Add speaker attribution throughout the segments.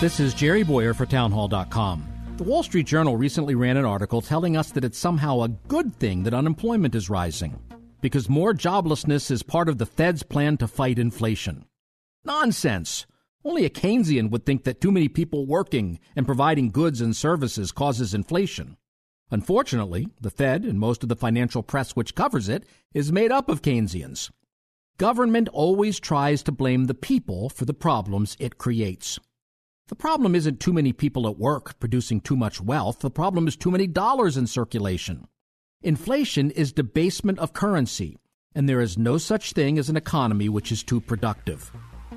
Speaker 1: This is Jerry Bowyer for Townhall.com. The Wall Street Journal recently ran an article telling us that it's somehow a good thing that unemployment is rising because more joblessness is part of the Fed's plan to fight inflation. Nonsense! Only a Keynesian would think that too many people working and providing goods and services causes inflation. Unfortunately, the Fed and most of the financial press which covers it is made up of Keynesians. Government always tries to blame the people for the problems it creates. The problem isn't too many people at work producing too much wealth. The problem is too many dollars in circulation. Inflation is debasement of currency, and there is no such thing as an economy which is too productive.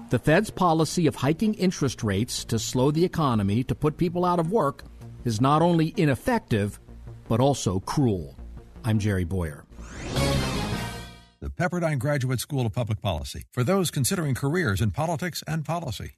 Speaker 1: The Fed's policy of hiking interest rates to slow the economy to put people out of work is not only ineffective, but also cruel. I'm Jerry Bowyer
Speaker 2: The Pepperdine Graduate School of Public Policy for those considering careers in politics and policy.